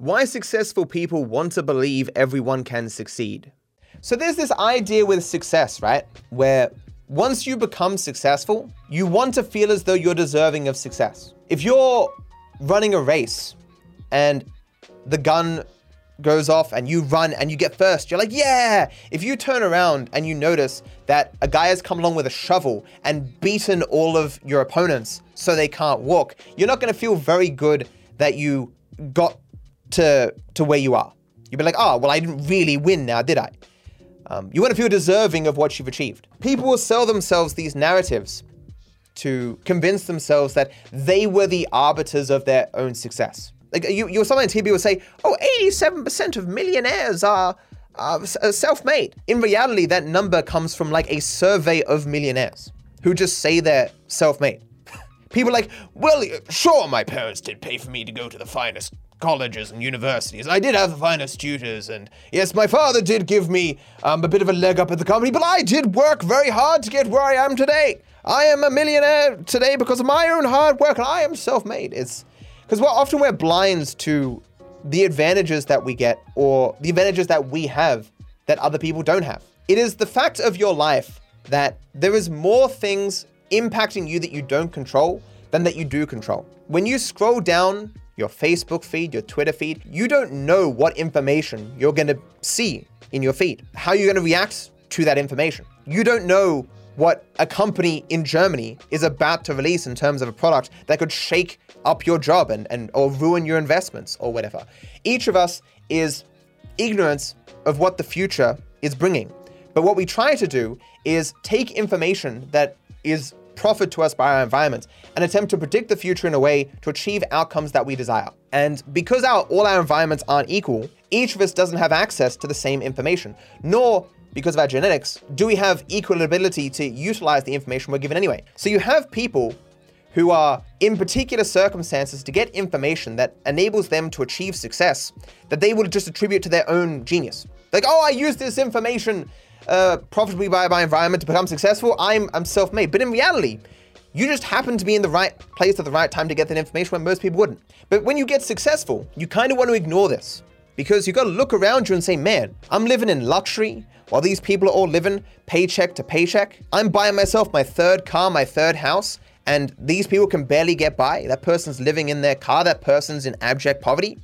Why successful people want to believe everyone can succeed. So there's this idea with success, right? Where once you become successful, you want to feel as though you're deserving of success. If you're running a race and the gun goes off and you run and you get first, you're like, yeah. If you turn around and you notice that a guy has come along with a shovel and beaten all of your opponents so they can't walk, you're not going to feel very good that you got to to where you are. You'd be like, oh, well, I didn't really win now, did I? Um, you want to feel deserving of what you've achieved. People will sell themselves these narratives to convince themselves that they were the arbiters of their own success. Like you, you'll sometimes hear people say, "Oh, 87% of millionaires are." Uh, self-made. In reality, that number comes from like a survey of millionaires who just say they're self-made. People like, well, sure, my parents did pay for me to go to the finest colleges and universities. I did have the finest tutors, and yes, my father did give me um, a bit of a leg up at the company, but I did work very hard to get where I am today. I am a millionaire today because of my own hard work, and I am self-made. It's because well, often we're blind to the advantages that we get or the advantages that we have that other people don't have. It is the fact of your life that there is more things impacting you that you don't control than that you do control. When you scroll down your Facebook feed, your Twitter feed, you don't know what information you're going to see in your feed, how you're going to react to that information. You don't know what a company in Germany is about to release in terms of a product that could shake up your job and, and or ruin your investments or whatever. Each of us is ignorance of what the future is bringing. But what we try to do is take information that is proffered to us by our environment and attempt to predict the future in a way to achieve outcomes that we desire. And because our, all our environments aren't equal, each of us doesn't have access to the same information, nor because of our genetics, do we have equal ability to utilize the information we're given anyway. So you have people who are in particular circumstances to get information that enables them to achieve success that they will just attribute to their own genius. Like, oh, I use this information uh, profitably by my environment to become successful, I'm, I'm self made. But in reality, you just happen to be in the right place at the right time to get that information when most people wouldn't. But when you get successful, you kind of want to ignore this because you got to look around you and say, man, I'm living in luxury while these people are all living paycheck to paycheck. I'm buying myself my third car, my third house, and these people can barely get by. That person's living in their car, that person's in abject poverty.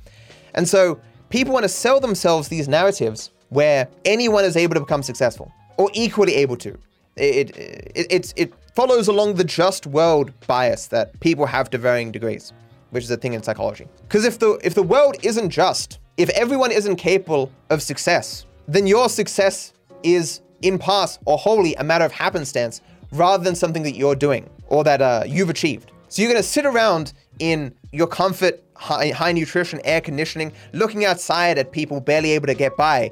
And so people want to sell themselves these narratives where anyone is able to become successful or equally able to. It, it, it, it follows along the just world bias that people have to varying degrees, which is a thing in psychology. Because if the, if the world isn't just, if everyone isn't capable of success, then your success is in part or wholly a matter of happenstance rather than something that you're doing or that uh, you've achieved. So you're going to sit around in your comfort, high, high nutrition, air conditioning, looking outside at people barely able to get by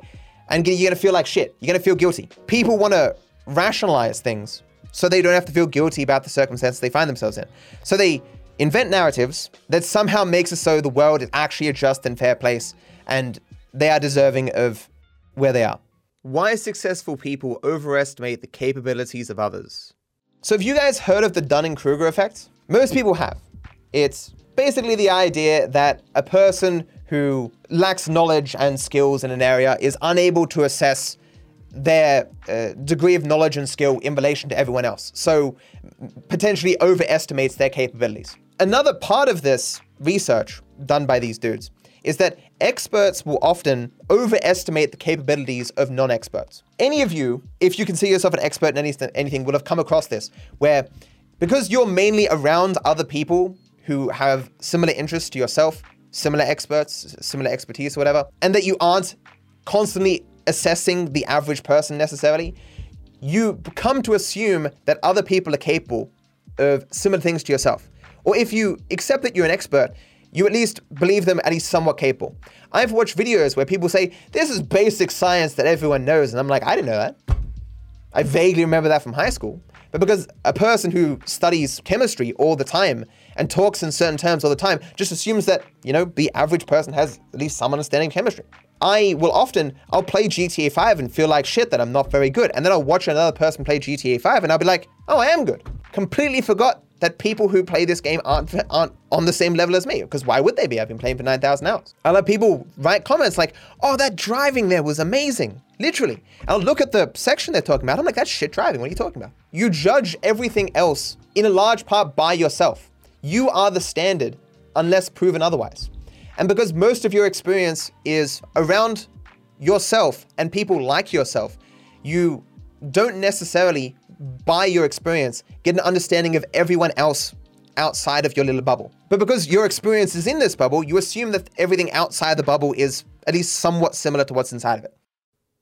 and you're gonna feel like shit. You're gonna feel guilty. People wanna rationalize things so they don't have to feel guilty about the circumstances they find themselves in. So they invent narratives that somehow makes it so the world is actually a just and fair place and they are deserving of where they are. Why successful people overestimate the capabilities of others. So, have you guys heard of the Dunning Kruger effect? Most people have. It's basically the idea that a person who lacks knowledge and skills in an area is unable to assess their uh, degree of knowledge and skill in relation to everyone else. So potentially overestimates their capabilities. Another part of this research done by these dudes is that experts will often overestimate the capabilities of non-experts. Any of you, if you consider yourself an expert in anything, anything will have come across this, where because you're mainly around other people who have similar interests to yourself, similar experts, similar expertise, or whatever, and that you aren't constantly assessing the average person necessarily, you come to assume that other people are capable of similar things to yourself. Or if you accept that you're an expert, you at least believe them at least somewhat capable. I've watched videos where people say, This is basic science that everyone knows. And I'm like, I didn't know that. I vaguely remember that from high school. But because a person who studies chemistry all the time and talks in certain terms all the time just assumes that, you know, the average person has at least some understanding of chemistry. I will often, I'll play GTA 5 and feel like shit that I'm not very good. And then I'll watch another person play GTA 5 and I'll be like, oh, I am good. Completely forgot that people who play this game aren't aren't on the same level as me. Because why would they be? I've been playing for 9,000 hours. I'll have people write comments like, oh, that driving there was amazing. Literally. I'll look at the section they're talking about. I'm like, that's shit driving. What are you talking about? You judge everything else in a large part by yourself. You are the standard unless proven otherwise. And because most of your experience is around yourself and people like yourself, you don't necessarily, by your experience, get an understanding of everyone else outside of your little bubble. But because your experience is in this bubble, you assume that everything outside the bubble is at least somewhat similar to what's inside of it.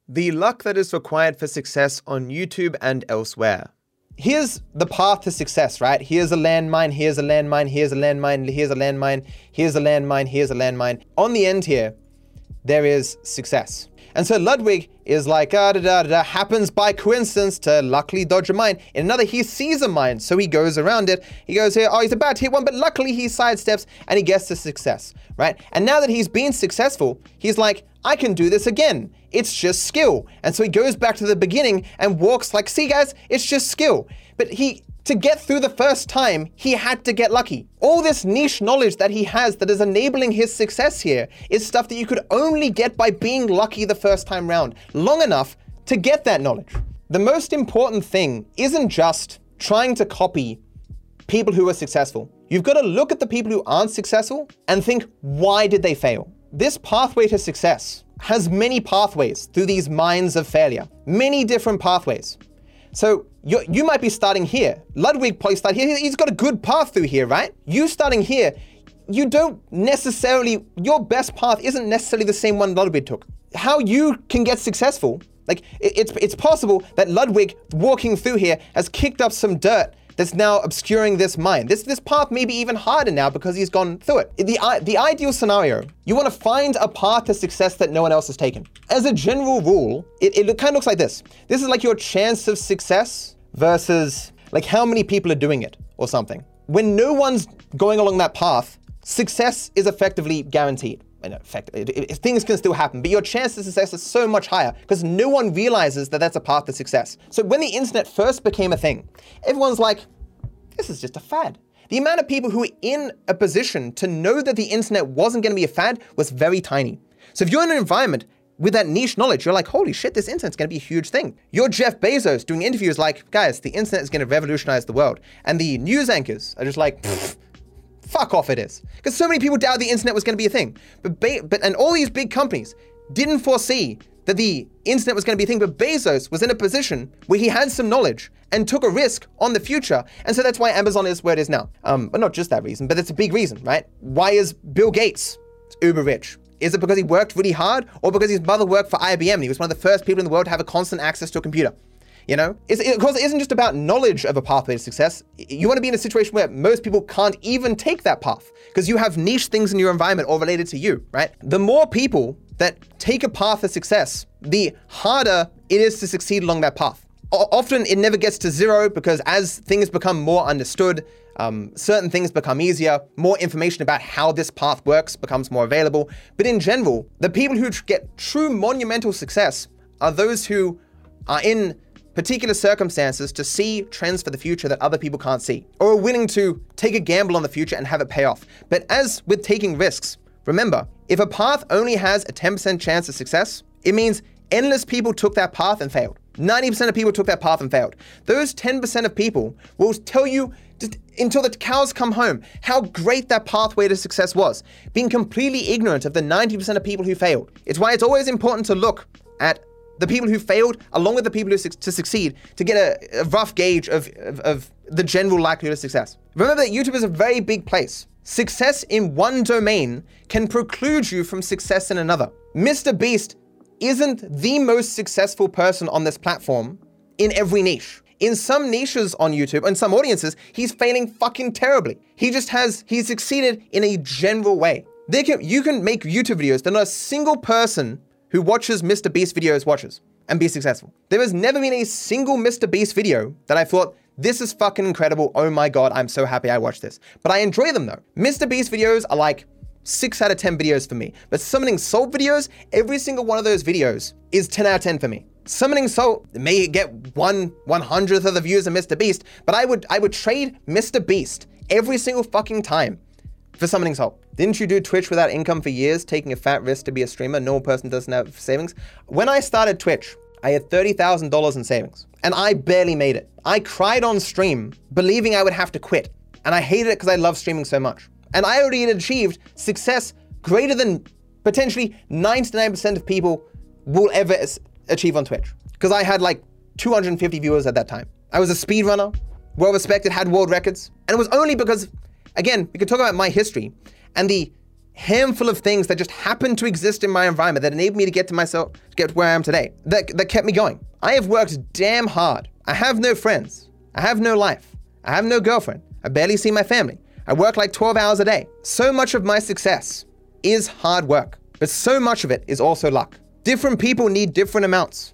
The luck that is required for success on YouTube and elsewhere. Here's the path to success, right? Here's a landmine, here's a landmine, here's a landmine, here's a landmine, here's a landmine, here's a landmine. On the end here, there is success. And so Ludwig is like, ah, da, da, da, happens by coincidence to luckily dodge a mine. In another, he sees a mine, so he goes around it. He goes here, oh, he's about to hit one, but luckily he sidesteps and he gets to success, right? And now that he's been successful, he's like, I can do this again. It's just skill. And so he goes back to the beginning and walks like, see guys, it's just skill. But he to get through the first time, he had to get lucky. All this niche knowledge that he has that is enabling his success here is stuff that you could only get by being lucky the first time round, long enough to get that knowledge. The most important thing isn't just trying to copy people who are successful. You've got to look at the people who aren't successful and think, why did they fail? This pathway to success has many pathways through these mines of failure, many different pathways. So you, you might be starting here. Ludwig probably started here. He's got a good path through here, right? You starting here, you don't necessarily, your best path isn't necessarily the same one Ludwig took. How you can get successful, like it's, it's possible that Ludwig walking through here has kicked up some dirt that's now obscuring this mind. This this path may be even harder now because he's gone through it. The, the ideal scenario, you want to find a path to success that no one else has taken. As a general rule, it, it kind of looks like this. This is like your chance of success versus like how many people are doing it or something. When no one's going along that path, success is effectively guaranteed in effect, it, it, things can still happen, but your chance of success is so much higher because no one realizes that that's a path to success. So when the internet first became a thing, everyone's like, this is just a fad. The amount of people who were in a position to know that the internet wasn't going to be a fad was very tiny. So if you're in an environment with that niche knowledge, you're like, holy shit, this internet's gonna be a huge thing. You're Jeff Bezos doing interviews like, guys, the internet is gonna revolutionize the world. And the news anchors are just like, Fuck off, it is. Because so many people doubted the internet was going to be a thing. But, Be- but and all these big companies didn't foresee that the internet was going to be a thing. But Bezos was in a position where he had some knowledge and took a risk on the future. And so that's why Amazon is where it is now. Um, but not just that reason, but it's a big reason, right? Why is Bill Gates uber rich? Is it because he worked really hard or because his mother worked for IBM and he was one of the first people in the world to have a constant access to a computer? You know, it's, because it isn't just about knowledge of a pathway to success. You want to be in a situation where most people can't even take that path because you have niche things in your environment all related to you, right? The more people that take a path to success, the harder it is to succeed along that path. O- often it never gets to zero because as things become more understood, um, certain things become easier, more information about how this path works becomes more available. But in general, the people who get true monumental success are those who are in particular circumstances to see trends for the future that other people can't see, or are willing to take a gamble on the future and have it pay off. But as with taking risks, remember, if a path only has a 10% chance of success, it means endless people took that path and failed. 90% of people took that path and failed. Those 10% of people will tell you until the cows come home how great that pathway to success was, being completely ignorant of the 90% of people who failed. It's why it's always important to look at the people who failed, along with the people who su- to succeed, to get a, a rough gauge of, of, of the general likelihood of success. Remember that YouTube is a very big place. Success in one domain can preclude you from success in another. Mr. Beast isn't the most successful person on this platform in every niche. In some niches on YouTube, in some audiences, he's failing fucking terribly. He just has, he's succeeded in a general way. They Can, you can make YouTube videos that not a single person who watches Mr. Beast videos watches and be successful. There has never been a single Mr. Beast video that I thought, this is fucking incredible. Oh my god, I'm so happy I watched this. But I enjoy them though. Mr. Beast videos are like 6 out of 10 videos for me. But summoning salt videos, every single one of those videos is 10 out of 10 for me. Summoning Salt may get one one hundredth of the views of Mr. Beast, but I would I would trade Mr. Beast every single fucking time for Summoning Salt. Didn't you do Twitch without income for years, taking a fat risk to be a streamer? No person doesn't have savings. When I started Twitch, I had $30,000 in savings, and I barely made it. I cried on stream, believing I would have to quit, and I hated it because I love streaming so much. And I already had achieved success greater than potentially 99% of people will ever achieve on Twitch. Because I had like 250 viewers at that time. I was a speedrunner, well respected, had world records. And it was only because, again, we could talk about my history and the handful of things that just happened to exist in my environment that enabled me to get to myself, to get to where I am today, that, that kept me going. I have worked damn hard. I have no friends. I have no life. I have no girlfriend. I barely see my family. I work like 12 hours a day. So much of my success is hard work, but so much of it is also luck. Different people need different amounts,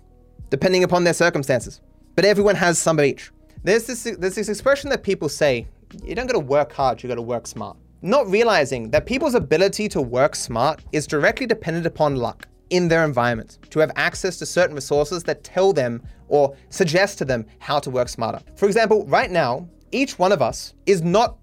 depending upon their circumstances, but everyone has some of each. There's this, there's this expression that people say you don't gotta work hard, you gotta work smart. Not realizing that people's ability to work smart is directly dependent upon luck in their environment, to have access to certain resources that tell them or suggest to them how to work smarter. For example, right now, each one of us is not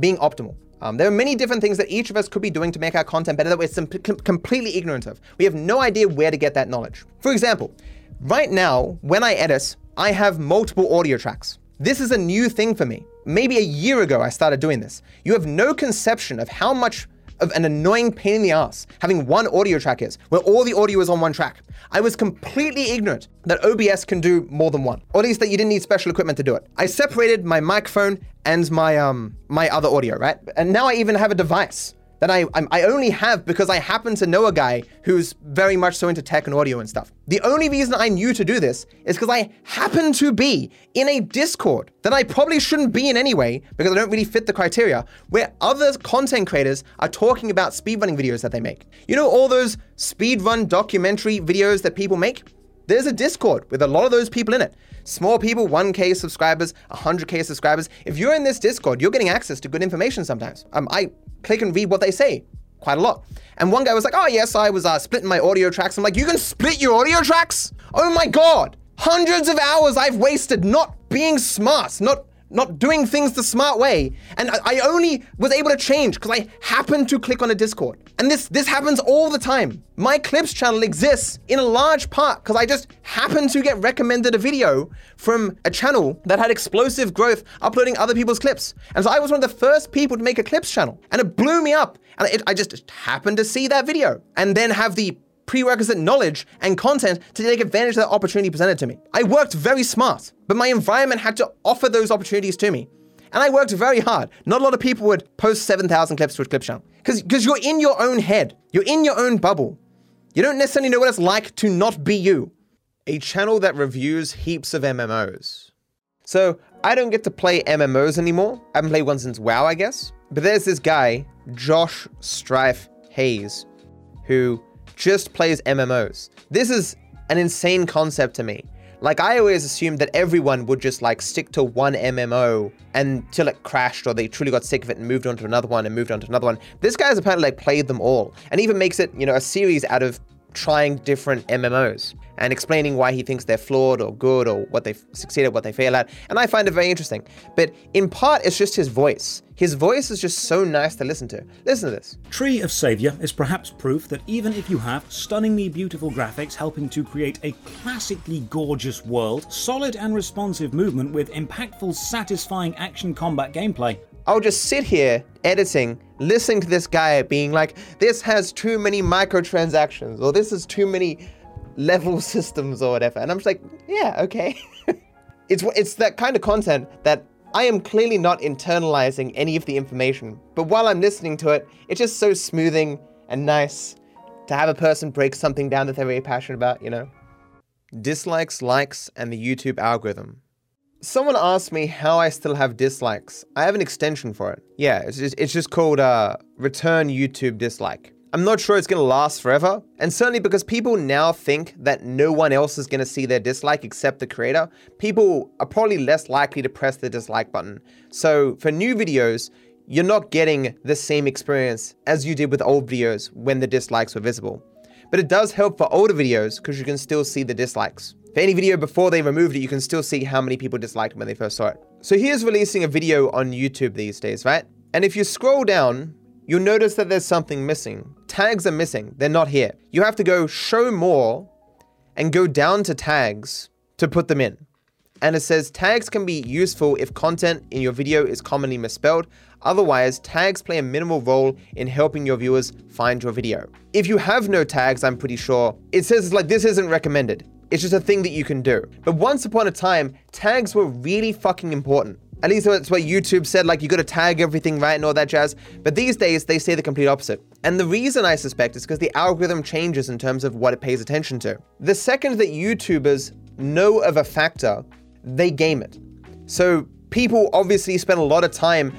being optimal. Um, there are many different things that each of us could be doing to make our content better that we're sim- completely ignorant of. We have no idea where to get that knowledge. For example, right now, when I edit, I have multiple audio tracks. This is a new thing for me. Maybe a year ago, I started doing this. You have no conception of how much of an annoying pain in the ass having one audio track is, where all the audio is on one track. I was completely ignorant that OBS can do more than one, or at least that you didn't need special equipment to do it. I separated my microphone and my um my other audio, right? And now I even have a device that I, I only have because I happen to know a guy who's very much so into tech and audio and stuff. The only reason I knew to do this is because I happen to be in a Discord that I probably shouldn't be in anyway because I don't really fit the criteria, where other content creators are talking about speedrunning videos that they make. You know, all those speedrun documentary videos that people make? There's a Discord with a lot of those people in it. Small people, 1K subscribers, 100K subscribers. If you're in this Discord, you're getting access to good information sometimes. Um, I click and read what they say quite a lot. And one guy was like, oh, yes, I was uh, splitting my audio tracks. I'm like, you can split your audio tracks? Oh my God. Hundreds of hours I've wasted not being smart, not not doing things the smart way. And I, only was able to change because I happened to click on a Discord. And this this happens all the time. My clips channel exists in a large part because I just happened to get recommended a video from a channel that had explosive growth uploading other people's clips. And so I was one of the first people to make a clips channel. And it blew me up. And it, I just happened to see that video and then have the prerequisite knowledge and content to take advantage of that opportunity presented to me. I worked very smart, but my environment had to offer those opportunities to me. And I worked very hard. Not a lot of people would post 7,000 clips to a clip channel. Because you're in your own head, you're in your own bubble. You don't necessarily know what it's like to not be you. A channel that reviews heaps of MMOs. So I don't get to play MMOs anymore. I haven't played one since WoW, I guess. But there's this guy, Josh Strife Hayes, who just plays MMOs. This is an insane concept to me. Like I always assumed that everyone would just like stick to one MMO until it crashed or they truly got sick of it and moved on to another one and moved on to another one. This guy has apparently like played them all and even makes it, you know, a series out of trying different MMOs and explaining why he thinks they're flawed or good or what they've succeeded, what they fail at. And I find it very interesting. But in part, it's just his voice. His voice is just so nice to listen to. Listen to this. Tree of Savior is perhaps proof that even if you have stunningly beautiful graphics helping to create a classically gorgeous world, solid and responsive movement with impactful, satisfying action combat gameplay, I'll just sit here editing, listening to this guy being like, this has too many microtransactions, or this is too many level systems or whatever. And I'm just like, yeah, okay. it's it's that kind of content that I am clearly not internalizing any of the information, but while I'm listening to it, it's just so smoothing and nice to have a person break something down that they're very passionate about, you know? Dislikes, likes, and the YouTube algorithm. Someone asked me how I still have dislikes. I have an extension for it. Yeah, it's just, it's just called uh, Return YouTube Dislike. I'm not sure it's to last forever, and certainly because people now think that no one else is to see their dislike except the creator, people are probably less likely to press the dislike button. So for new videos, you're not getting the same experience as you did with old videos when the dislikes were visible. But it does help for older videos because you can still see the dislikes. For any video before they removed it, you can still see how many people disliked when they first saw it. So here's releasing a video on YouTube these days, right? And if you scroll down, you'll notice that there's something missing. Tags are missing, they're not here. You have to go show more and go down to tags to put them in. And it says tags can be useful if content in your video is commonly misspelled. Otherwise, tags play a minimal role in helping your viewers find your video. If you have no tags, I'm pretty sure, it says like this isn't recommended. It's just a thing that you can do. But once upon a time, tags were really fucking important. At least that's what YouTube said, like you gotta tag everything right and all that jazz. But these days, they say the complete opposite. And the reason I suspect is because the algorithm changes in terms of what it pays attention to. The second that YouTubers know of a factor, they game it. So people obviously spend a lot of time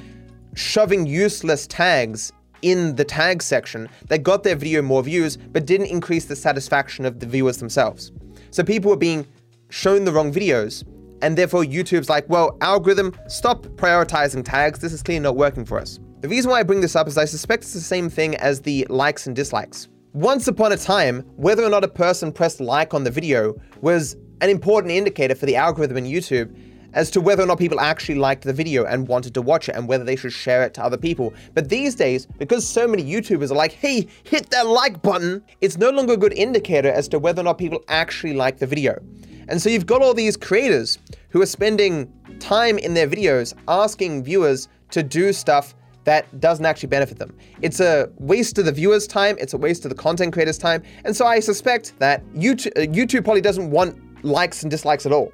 shoving useless tags in the tag section that got their video more views but didn't increase the satisfaction of the viewers themselves. So people were being shown the wrong videos and therefore YouTube's like, well, algorithm, stop prioritizing tags. This is clearly not working for us. The reason why I bring this up is I suspect it's the same thing as the likes and dislikes. Once upon a time, whether or not a person pressed like on the video was an important indicator for the algorithm in YouTube as to whether or not people actually liked the video and wanted to watch it and whether they should share it to other people. But these days, because so many YouTubers are like, hey, hit that like button, it's no longer a good indicator as to whether or not people actually like the video. And so you've got all these creators who are spending time in their videos asking viewers to do stuff that doesn't actually benefit them. It's a waste of the viewer's time, it's a waste of the content creator's time, and so I suspect that YouTube, uh, YouTube probably doesn't want likes and dislikes at all.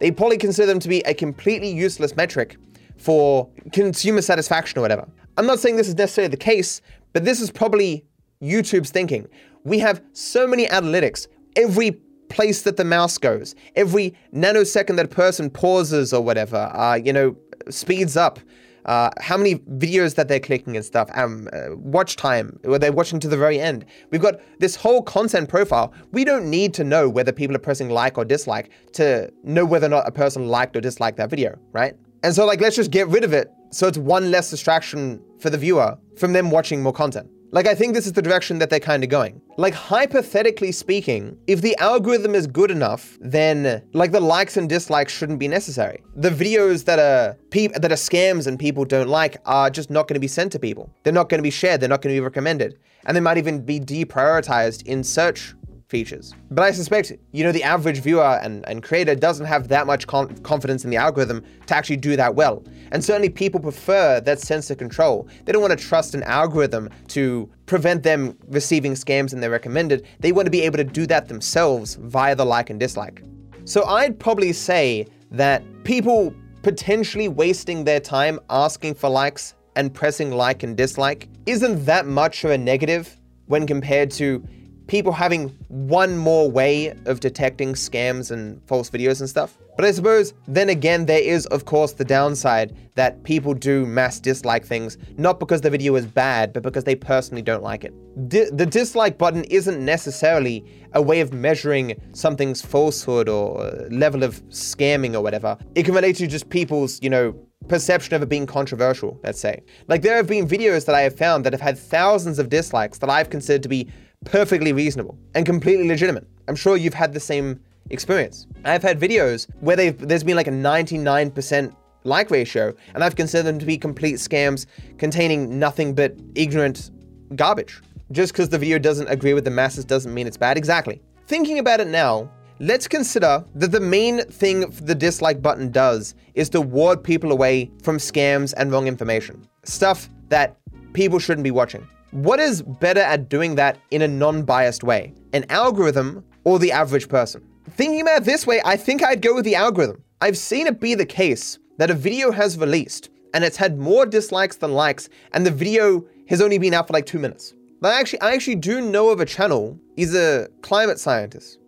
They probably consider them to be a completely useless metric for consumer satisfaction or whatever. I'm not saying this is necessarily the case, but this is probably YouTube's thinking. We have so many analytics. Every place that the mouse goes, every nanosecond that a person pauses or whatever, uh, you know, speeds up. Uh, how many videos that they're clicking and stuff, um, uh, watch time, were they watching to the very end? We've got this whole content profile. We don't need to know whether people are pressing like or dislike to know whether or not a person liked or disliked that video, right? And so, like, let's just get rid of it so it's one less distraction for the viewer from them watching more content. Like, I think this is the direction that they're kind of going. Like, hypothetically speaking, if the algorithm is good enough, then like the likes and dislikes shouldn't be necessary. The videos that are pe- that are scams and people don't like are just not going to be sent to people. They're not going to be shared. They're not going to be recommended, and they might even be deprioritized in search features. But I suspect, you know, the average viewer and, and creator doesn't have that much con- confidence in the algorithm to actually do that well. And certainly people prefer that sense of control. They don't want to trust an algorithm to prevent them receiving scams in their recommended. They want to be able to do that themselves via the like and dislike. So I'd probably say that people potentially wasting their time asking for likes and pressing like and dislike isn't that much of a negative when compared to people having one more way of detecting scams and false videos and stuff. But I suppose then again, there is, of course, the downside that people do mass dislike things, not because the video is bad, but because they personally don't like it. The dislike button isn't necessarily a way of measuring something's falsehood or level of scamming or whatever. It can relate to just people's, you know, perception of it being controversial, let's say. Like, there have been videos that I have found that have had thousands of dislikes that I've considered to be perfectly reasonable and completely legitimate. I'm sure you've had the same experience. I've had videos where there's been like a 99% like ratio, and I've considered them to be complete scams containing nothing but ignorant garbage. Just because the video doesn't agree with the masses doesn't mean it's bad. Exactly. Thinking about it now, let's consider that the main thing the dislike button does is to ward people away from scams and wrong information. Stuff that people shouldn't be watching. What is better at doing that in a non biased way? An algorithm or the average person? Thinking about it this way, I think I'd go with the algorithm. I've seen it be the case that a video has released and it's had more dislikes than likes, and the video has only been out for like two minutes. But actually, I actually do know of a channel. He's a climate scientist,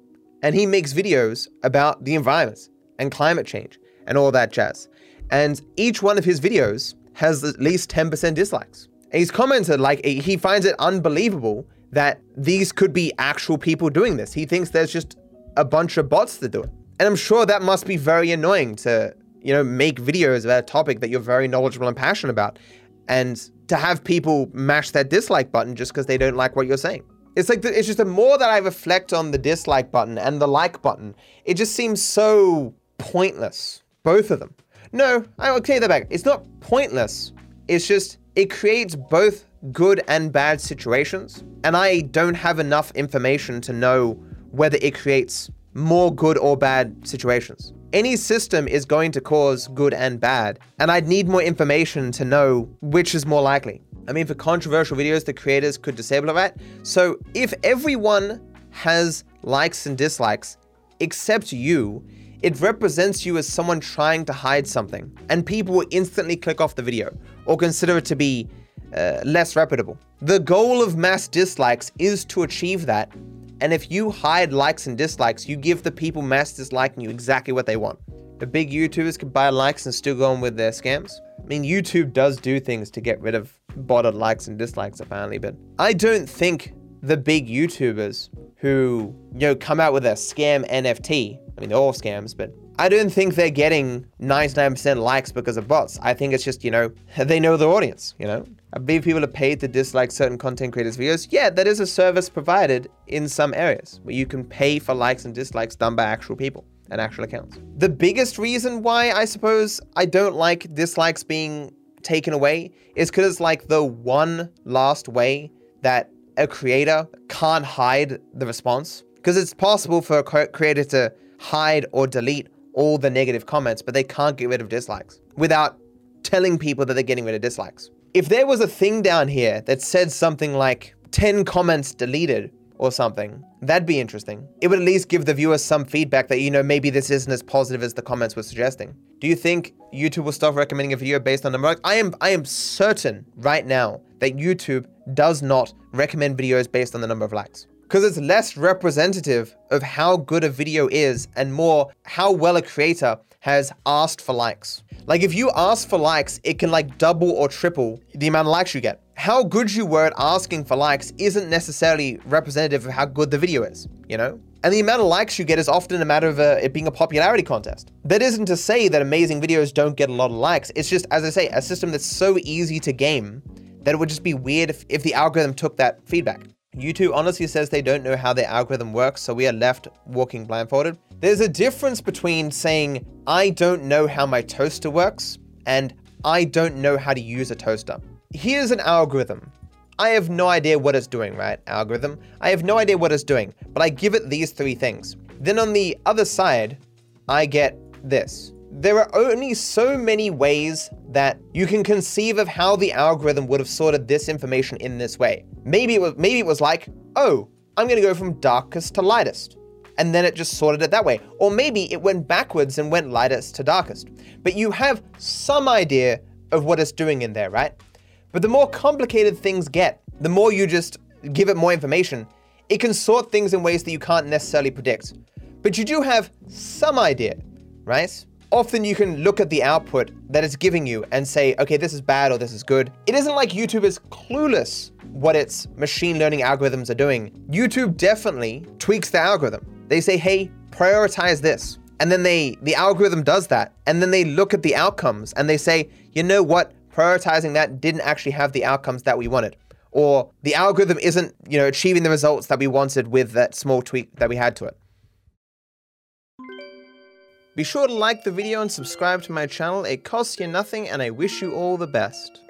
and he makes videos about the environment and climate change and all that jazz. And each one of his videos has at least 10% dislikes. He's commented like he finds it unbelievable that these could be actual people doing this. He thinks there's just a bunch of bots that do it. And I'm sure that must be very annoying to, you know, make videos about a topic that you're very knowledgeable and passionate about and to have people mash that dislike button just because they don't like what you're saying. It's like the, it's just the more that I reflect on the dislike button and the like button, it just seems so pointless. Both of them. No, I will clear that back. It's not pointless. It's just it creates both good and bad situations, and I don't have enough information to know whether it creates more good or bad situations. Any system is going to cause good and bad, and I'd need more information to know which is more likely. I mean, for controversial videos, the creators could disable that. So if everyone has likes and dislikes except you, it represents you as someone trying to hide something, and people will instantly click off the video or consider it to be uh, less reputable. The goal of mass dislikes is to achieve that, and if you hide likes and dislikes, you give the people mass disliking you exactly what they want. The big YouTubers can buy likes and still go on with their scams. I mean, YouTube does do things to get rid of botted likes and dislikes, apparently, but I don't think the big YouTubers who, you know, come out with a scam NFT, I mean, they're all scams, but I don't think they're getting 99% likes because of bots. I think it's just, you know, they know the audience, you know? I believe people are paid to dislike certain content creators' videos. Yeah, that is a service provided in some areas where you can pay for likes and dislikes done by actual people and actual accounts. The biggest reason why I suppose I don't like dislikes being taken away is because it's like the one last way that a creator can't hide the response. Because it's possible for a creator to hide or delete all the negative comments, but they can't get rid of dislikes without telling people that they're getting rid of dislikes. If there was a thing down here that said something like 10 comments deleted or something, that'd be interesting. It would at least give the viewers some feedback that, you know, maybe this isn't as positive as the comments were suggesting. Do you think YouTube will stop recommending a video based on the number? I am I am certain right now that YouTube does not recommend videos based on the number of likes because it's less representative of how good a video is and more how well a creator has asked for likes. Like if you ask for likes, it can like double or triple the amount of likes you get. How good you were at asking for likes isn't necessarily representative of how good the video is, you know? And the amount of likes you get is often a matter of uh, it being a popularity contest. That isn't to say that amazing videos don't get a lot of likes. It's just, as I say, a system that's so easy to game that it would just be weird if, if the algorithm took that feedback. YouTube honestly says they don't know how their algorithm works, so we are left walking blindfolded. There's a difference between saying, I don't know how my toaster works, and I don't know how to use a toaster. Here's an algorithm. I have no idea what it's doing, right? Algorithm. I have no idea what it's doing, but I give it these three things. Then on the other side, I get this. There are only so many ways that you can conceive of how the algorithm would have sorted this information in this way. Maybe it was maybe it was like, "Oh, I'm going to go from darkest to lightest." And then it just sorted it that way. Or maybe it went backwards and went lightest to darkest. But you have some idea of what it's doing in there, right? But the more complicated things get, the more you just give it more information, it can sort things in ways that you can't necessarily predict. But you do have some idea, right? Often you can look at the output that it's giving you and say, okay, this is bad or this is good. It isn't like YouTube is clueless what its machine learning algorithms are doing. YouTube definitely tweaks the algorithm. They say, hey, prioritize this. And then they the algorithm does that. And then they look at the outcomes and they say, you know what? Prioritizing that didn't actually have the outcomes that we wanted. Or the algorithm isn't, you know, achieving the results that we wanted with that small tweak that we had to it. Be sure to like the video and subscribe to my channel, it costs you nothing and I wish you all the best.